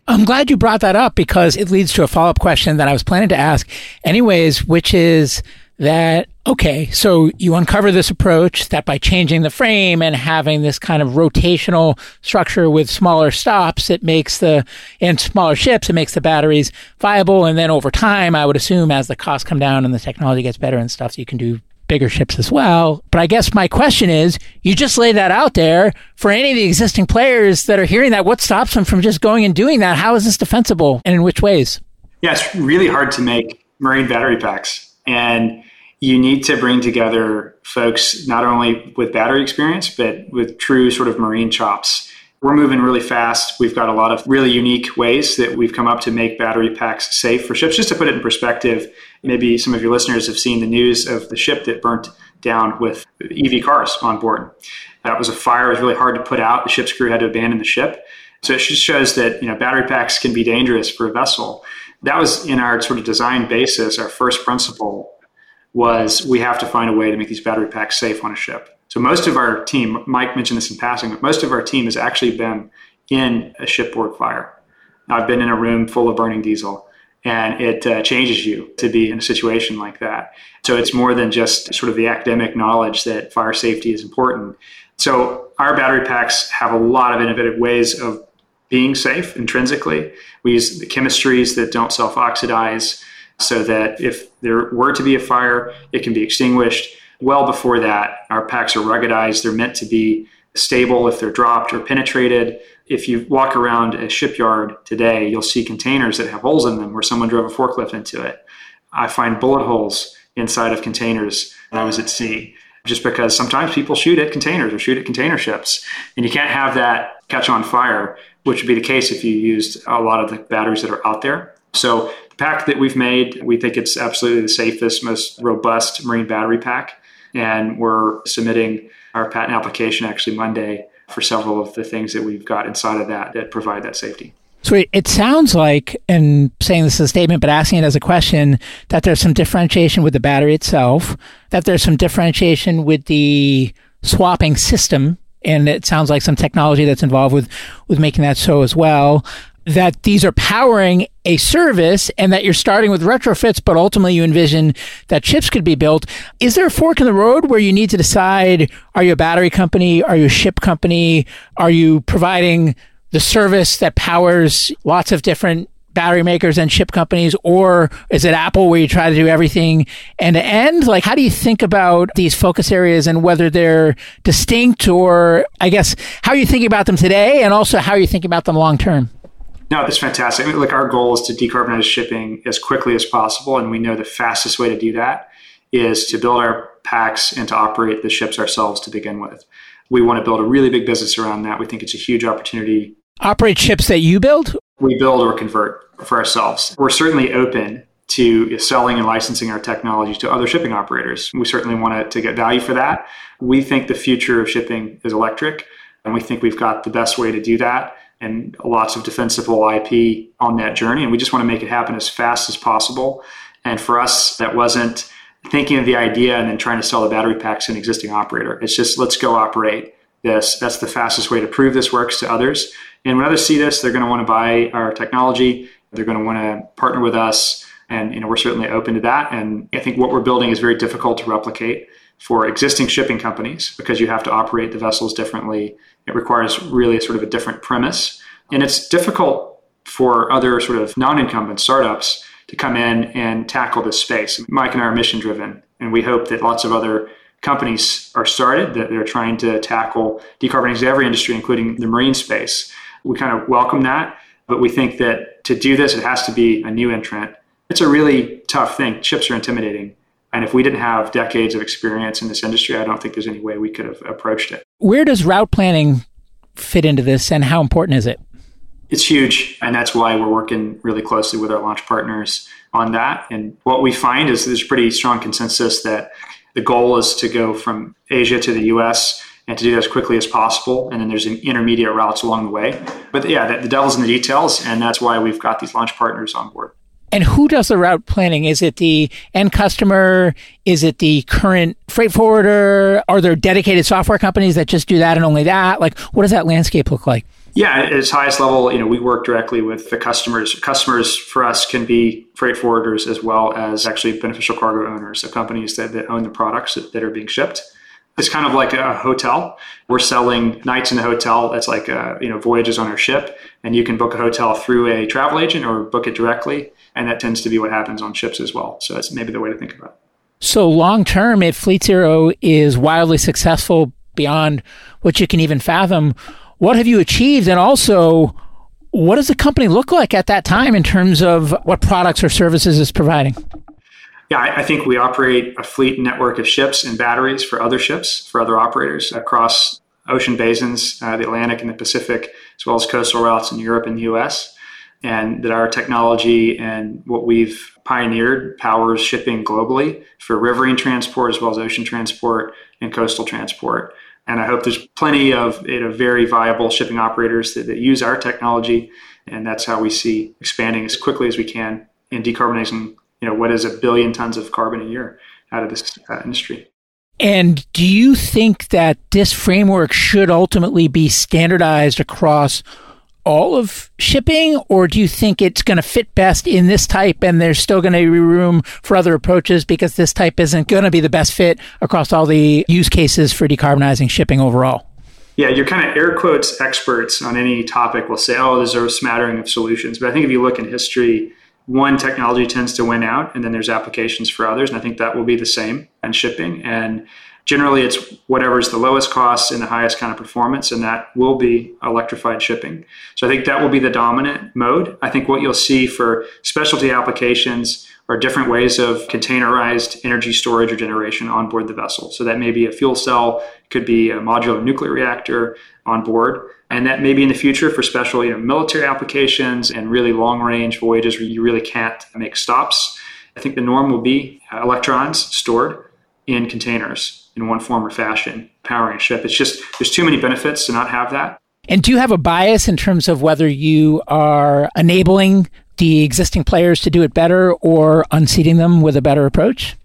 I'm glad you brought that up because it leads to a follow up question that I was planning to ask, anyways, which is that, okay, so you uncover this approach that by changing the frame and having this kind of rotational structure with smaller stops, it makes the, and smaller ships, it makes the batteries viable. And then over time, I would assume as the costs come down and the technology gets better and stuff, so you can do bigger ships as well. But I guess my question is you just lay that out there for any of the existing players that are hearing that. What stops them from just going and doing that? How is this defensible and in which ways? Yeah, it's really hard to make marine battery packs. And you need to bring together folks not only with battery experience, but with true sort of marine chops. we're moving really fast. We've got a lot of really unique ways that we've come up to make battery packs safe for ships. Just to put it in perspective, maybe some of your listeners have seen the news of the ship that burnt down with EV cars on board. That was a fire. It was really hard to put out. The ship's crew had to abandon the ship. So it just shows that you know battery packs can be dangerous for a vessel. That was in our sort of design basis. Our first principle was we have to find a way to make these battery packs safe on a ship. So most of our team, Mike mentioned this in passing, but most of our team has actually been in a shipboard fire. I've been in a room full of burning diesel, and it uh, changes you to be in a situation like that. So it's more than just sort of the academic knowledge that fire safety is important. So our battery packs have a lot of innovative ways of being safe intrinsically. We use the chemistries that don't self oxidize so that if there were to be a fire, it can be extinguished well before that, our packs are ruggedized. They're meant to be stable if they're dropped or penetrated. If you walk around a shipyard today, you'll see containers that have holes in them where someone drove a forklift into it. I find bullet holes inside of containers when I was at sea, just because sometimes people shoot at containers or shoot at container ships. And you can't have that catch on fire, which would be the case if you used a lot of the batteries that are out there. So the pack that we've made, we think it's absolutely the safest, most robust marine battery pack and we're submitting our patent application actually Monday for several of the things that we've got inside of that that provide that safety. So it sounds like, and saying this as a statement, but asking it as a question, that there's some differentiation with the battery itself, that there's some differentiation with the swapping system, and it sounds like some technology that's involved with with making that so as well that these are powering a service and that you're starting with retrofits, but ultimately you envision that chips could be built. Is there a fork in the road where you need to decide are you a battery company? Are you a ship company? Are you providing the service that powers lots of different battery makers and chip companies, or is it Apple where you try to do everything end to end? Like, how do you think about these focus areas and whether they're distinct, or I guess how are you thinking about them today, and also how are you thinking about them long term? No, that's fantastic. Like our goal is to decarbonize shipping as quickly as possible, and we know the fastest way to do that is to build our packs and to operate the ships ourselves to begin with. We want to build a really big business around that. We think it's a huge opportunity. Operate ships that you build? We build or convert for ourselves. We're certainly open to selling and licensing our technology to other shipping operators. We certainly want to get value for that. We think the future of shipping is electric, and we think we've got the best way to do that and lots of defensible IP on that journey. And we just want to make it happen as fast as possible. And for us, that wasn't thinking of the idea and then trying to sell the battery packs to an existing operator. It's just let's go operate this. That's the fastest way to prove this works to others. And when others see this, they're going to want to buy our technology. They're going to want to partner with us. And you know, we're certainly open to that. And I think what we're building is very difficult to replicate for existing shipping companies because you have to operate the vessels differently. It requires really sort of a different premise. And it's difficult for other sort of non incumbent startups to come in and tackle this space. Mike and I are mission driven, and we hope that lots of other companies are started that they're trying to tackle decarbonizing every industry, including the marine space. We kind of welcome that, but we think that to do this, it has to be a new entrant. It's a really tough thing. Chips are intimidating. And if we didn't have decades of experience in this industry, I don't think there's any way we could have approached it. Where does route planning fit into this and how important is it? It's huge. And that's why we're working really closely with our launch partners on that. And what we find is there's pretty strong consensus that the goal is to go from Asia to the US and to do that as quickly as possible. And then there's an intermediate routes along the way. But yeah, the, the devil's in the details. And that's why we've got these launch partners on board. And who does the route planning? Is it the end customer? Is it the current freight forwarder? Are there dedicated software companies that just do that and only that? Like, what does that landscape look like? Yeah, at its highest level, you know, we work directly with the customers. Customers for us can be freight forwarders as well as actually beneficial cargo owners, so companies that, that own the products that, that are being shipped. It's kind of like a hotel. We're selling nights in the hotel. That's like a, you know voyages on our ship, and you can book a hotel through a travel agent or book it directly, and that tends to be what happens on ships as well. So that's maybe the way to think about it. So long term, if Fleet Zero is wildly successful beyond what you can even fathom, what have you achieved, and also what does the company look like at that time in terms of what products or services it's providing? Yeah, I, think we operate a fleet network of ships and batteries for other ships, for other operators across ocean basins, uh, the Atlantic and the Pacific, as well as coastal routes in Europe and the US. And that our technology and what we've pioneered powers shipping globally for riverine transport as well as ocean transport and coastal transport. And I hope there's plenty of you know, very viable shipping operators that, that use our technology. And that's how we see expanding as quickly as we can in decarbonizing you know, what is a billion tons of carbon a year out of this uh, industry. And do you think that this framework should ultimately be standardized across all of shipping, or do you think it's going to fit best in this type and there's still going to be room for other approaches because this type isn't going to be the best fit across all the use cases for decarbonizing shipping overall? Yeah, your kind of air quotes experts on any topic will say, oh, there's a smattering of solutions. But I think if you look in history, one technology tends to win out and then there's applications for others and i think that will be the same in shipping and generally it's whatever's the lowest cost and the highest kind of performance and that will be electrified shipping. So i think that will be the dominant mode. I think what you'll see for specialty applications are different ways of containerized energy storage or generation on board the vessel. So that may be a fuel cell could be a modular nuclear reactor on board. And that maybe in the future for special you know, military applications and really long range voyages where you really can't make stops. I think the norm will be electrons stored in containers in one form or fashion, powering a ship. It's just, there's too many benefits to not have that. And do you have a bias in terms of whether you are enabling the existing players to do it better or unseating them with a better approach?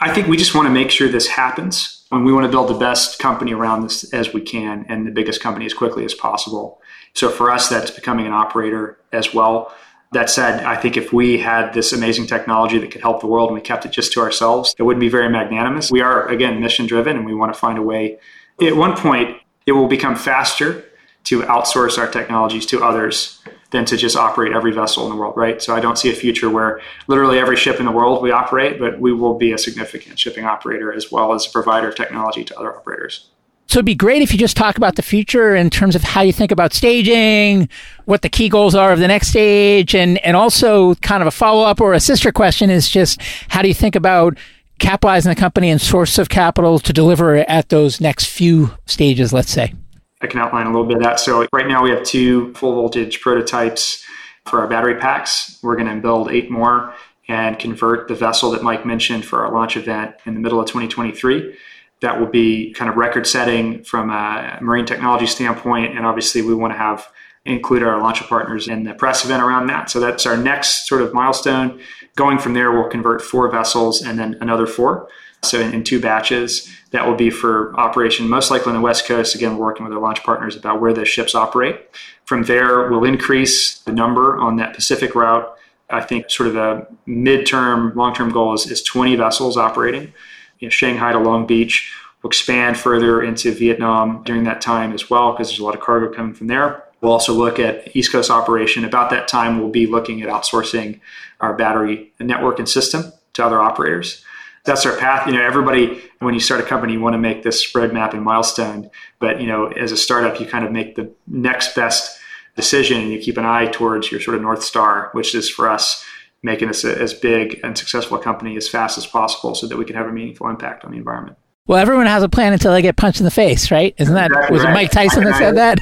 I think we just want to make sure this happens and we want to build the best company around this as we can and the biggest company as quickly as possible. So for us, that's becoming an operator as well. That said, I think if we had this amazing technology that could help the world and we kept it just to ourselves, it wouldn't be very magnanimous. We are, again, mission driven and we want to find a way. At one point, it will become faster to outsource our technologies to others than to just operate every vessel in the world, right? So I don't see a future where literally every ship in the world we operate, but we will be a significant shipping operator as well as a provider of technology to other operators. So it'd be great if you just talk about the future in terms of how you think about staging, what the key goals are of the next stage, and, and also kind of a follow up or a sister question is just how do you think about capitalizing the company and source of capital to deliver at those next few stages, let's say? I can outline a little bit of that. So right now we have two full voltage prototypes for our battery packs. We're going to build eight more and convert the vessel that Mike mentioned for our launch event in the middle of 2023. That will be kind of record setting from a marine technology standpoint. And obviously we want to have include our launch partners in the press event around that. So that's our next sort of milestone. Going from there, we'll convert four vessels and then another four. So in, in, two batches, that will be for operation most likely on the West Coast. Again, we're working with our launch partners about where the ships operate. From there, we'll increase the number on that Pacific route. I think sort of the midterm, long-term goal is, is 20 vessels operating. You know, Shanghai to Long Beach. We'll expand further into Vietnam during that time as well, because there's a lot of cargo coming from there. We'll also look at East Coast operation. About that time, we'll be looking at outsourcing our battery network and system to other operators that's our path. You know, everybody, when you start a company, you want to make this roadmap and milestone. But, you know, as a startup, you kind of make the next best decision and you keep an eye towards your sort of North Star, which is for us making this a, as big and successful a company as fast as possible so that we can have a meaningful impact on the environment. Well, everyone has a plan until they get punched in the face, right? Isn't that exactly was right. it Mike Tyson that said that?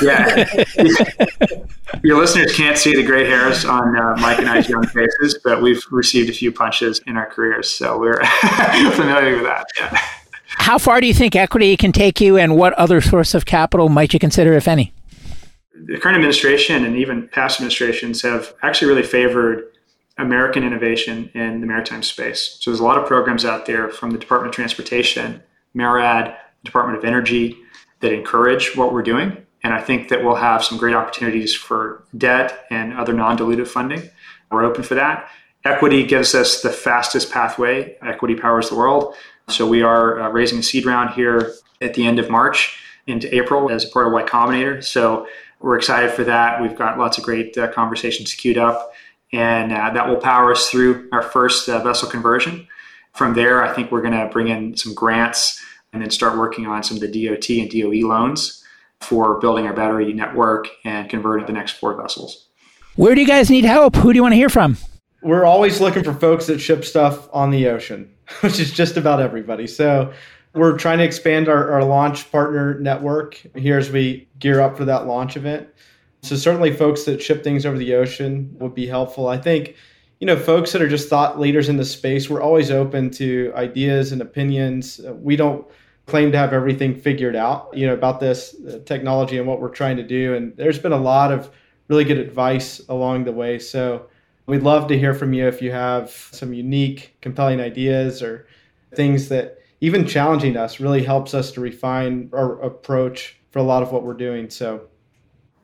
Yeah. (laughs) Your listeners can't see the gray hairs on uh, Mike and I's young faces, but we've received a few punches in our careers, so we're (laughs) familiar with that. Yeah. How far do you think equity can take you, and what other source of capital might you consider, if any? The current administration and even past administrations have actually really favored American innovation in the maritime space. So there's a lot of programs out there from the Department of Transportation, MARAD, Department of Energy that encourage what we're doing. And I think that we'll have some great opportunities for debt and other non dilutive funding. We're open for that. Equity gives us the fastest pathway. Equity powers the world. So we are uh, raising a seed round here at the end of March into April as a part of Y Combinator. So we're excited for that. We've got lots of great uh, conversations queued up and uh, that will power us through our first uh, vessel conversion. From there, I think we're going to bring in some grants and then start working on some of the DOT and DOE loans for building our battery network and converting the next four vessels. Where do you guys need help? Who do you want to hear from? We're always looking for folks that ship stuff on the ocean, (laughs) which is just about everybody. So We're trying to expand our, our launch partner network here as we gear up for that launch event. So certainly folks that ship things over the ocean would be helpful. I think, you know, folks that are just thought leaders in the space, we're always open to ideas and opinions. We don't claim to have everything figured out, you know, about this uh, technology and what we're trying to do. And there's been a lot of really good advice along the way. So we'd love to hear from you if you have some unique, compelling ideas or things that even challenging us really helps us to refine our approach for a lot of what we're doing. So,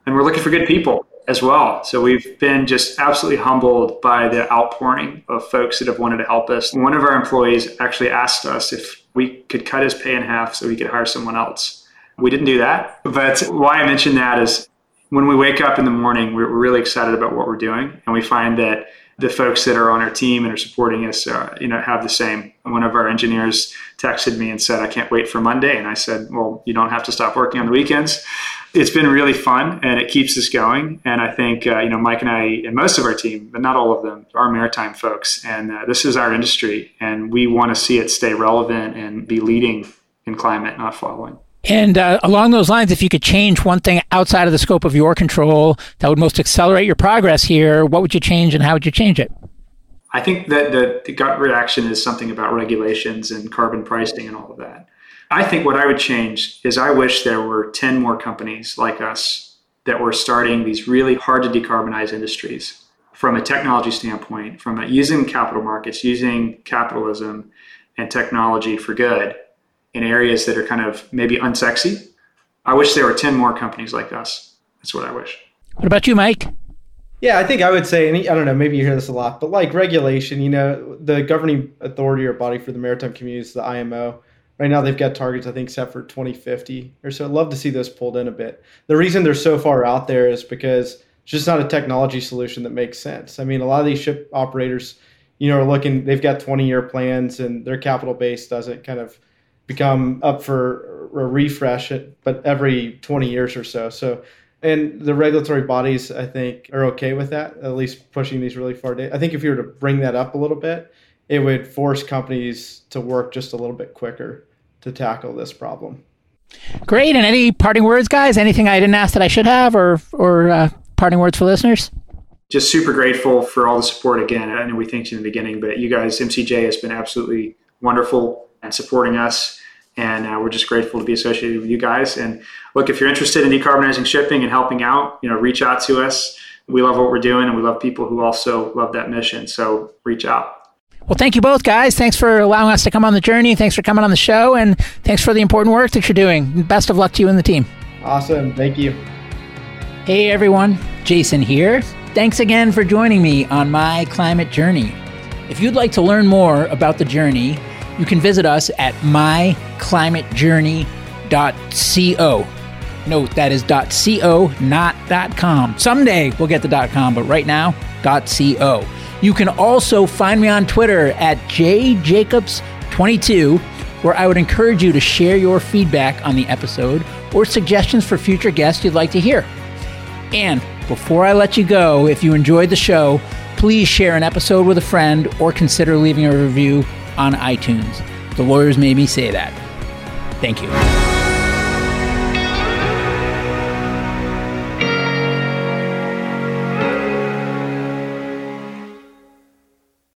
and we're looking for good people as well. So we've been just absolutely humbled by the outpouring of folks that have wanted to help us. One of our employees actually asked us if we could cut his pay in half so he could hire someone else. We didn't do that. But why I mention that is when we wake up in the morning, we're really excited about what we're doing. And we find that the folks that are on our team and are supporting us, uh, you know, have the same. One of our engineers texted me and said, "I can't wait for Monday," and I said, "Well, you don't have to stop working on the weekends." It's been really fun and it keeps us going. And I think uh, you know Mike and I and most of our team, but not all of them, are maritime folks, and uh, this is our industry, and we want to see it stay relevant and be leading in climate, not following. And uh, along those lines, if you could change one thing outside of the scope of your control that would most accelerate your progress here, what would you change and how would you change it? I think that the, the gut reaction is something about regulations and carbon pricing and all of that. I think what I would change is I wish there were 10 more companies like us that were starting these really hard to decarbonize industries from a technology standpoint, from a, using capital markets, using capitalism and technology for good in areas that are kind of maybe unsexy. I wish there were 10 more companies like us. That's what I wish. What about you, Mike? Yeah, I think I would say, and I don't know, maybe you hear this a lot, but like regulation, you know, the governing authority or body for the maritime community is the IMO. Right now, they've got targets, I think, set for 2050 or so. I'd love to see those pulled in a bit. The reason they're so far out there is because it's just not a technology solution that makes sense. I mean, a lot of these ship operators, you know, are looking, they've got 20 year plans and their capital base doesn't kind of become up for a refresh, but every 20 years or so. So, and the regulatory bodies, I think, are okay with that, at least pushing these really far. I think if you were to bring that up a little bit, it would force companies to work just a little bit quicker to tackle this problem. Great. And any parting words, guys? Anything I didn't ask that I should have, or or uh, parting words for listeners? Just super grateful for all the support again. I know we thanked you in the beginning, but you guys, MCJ has been absolutely wonderful and supporting us. And uh, we're just grateful to be associated with you guys. And look, if you're interested in decarbonizing shipping and helping out, you know, reach out to us. We love what we're doing, and we love people who also love that mission. So reach out. Well, thank you both, guys. Thanks for allowing us to come on the journey. Thanks for coming on the show, and thanks for the important work that you're doing. Best of luck to you and the team. Awesome. Thank you. Hey, everyone. Jason here. Thanks again for joining me on my climate journey. If you'd like to learn more about the journey, you can visit us at myclimatejourney.co. Note that is .co, not .com. Someday we'll get the .com, but right now, .co. You can also find me on Twitter at jjacobs22, where I would encourage you to share your feedback on the episode or suggestions for future guests you'd like to hear. And before I let you go, if you enjoyed the show, please share an episode with a friend or consider leaving a review on iTunes. The lawyers made me say that. Thank you.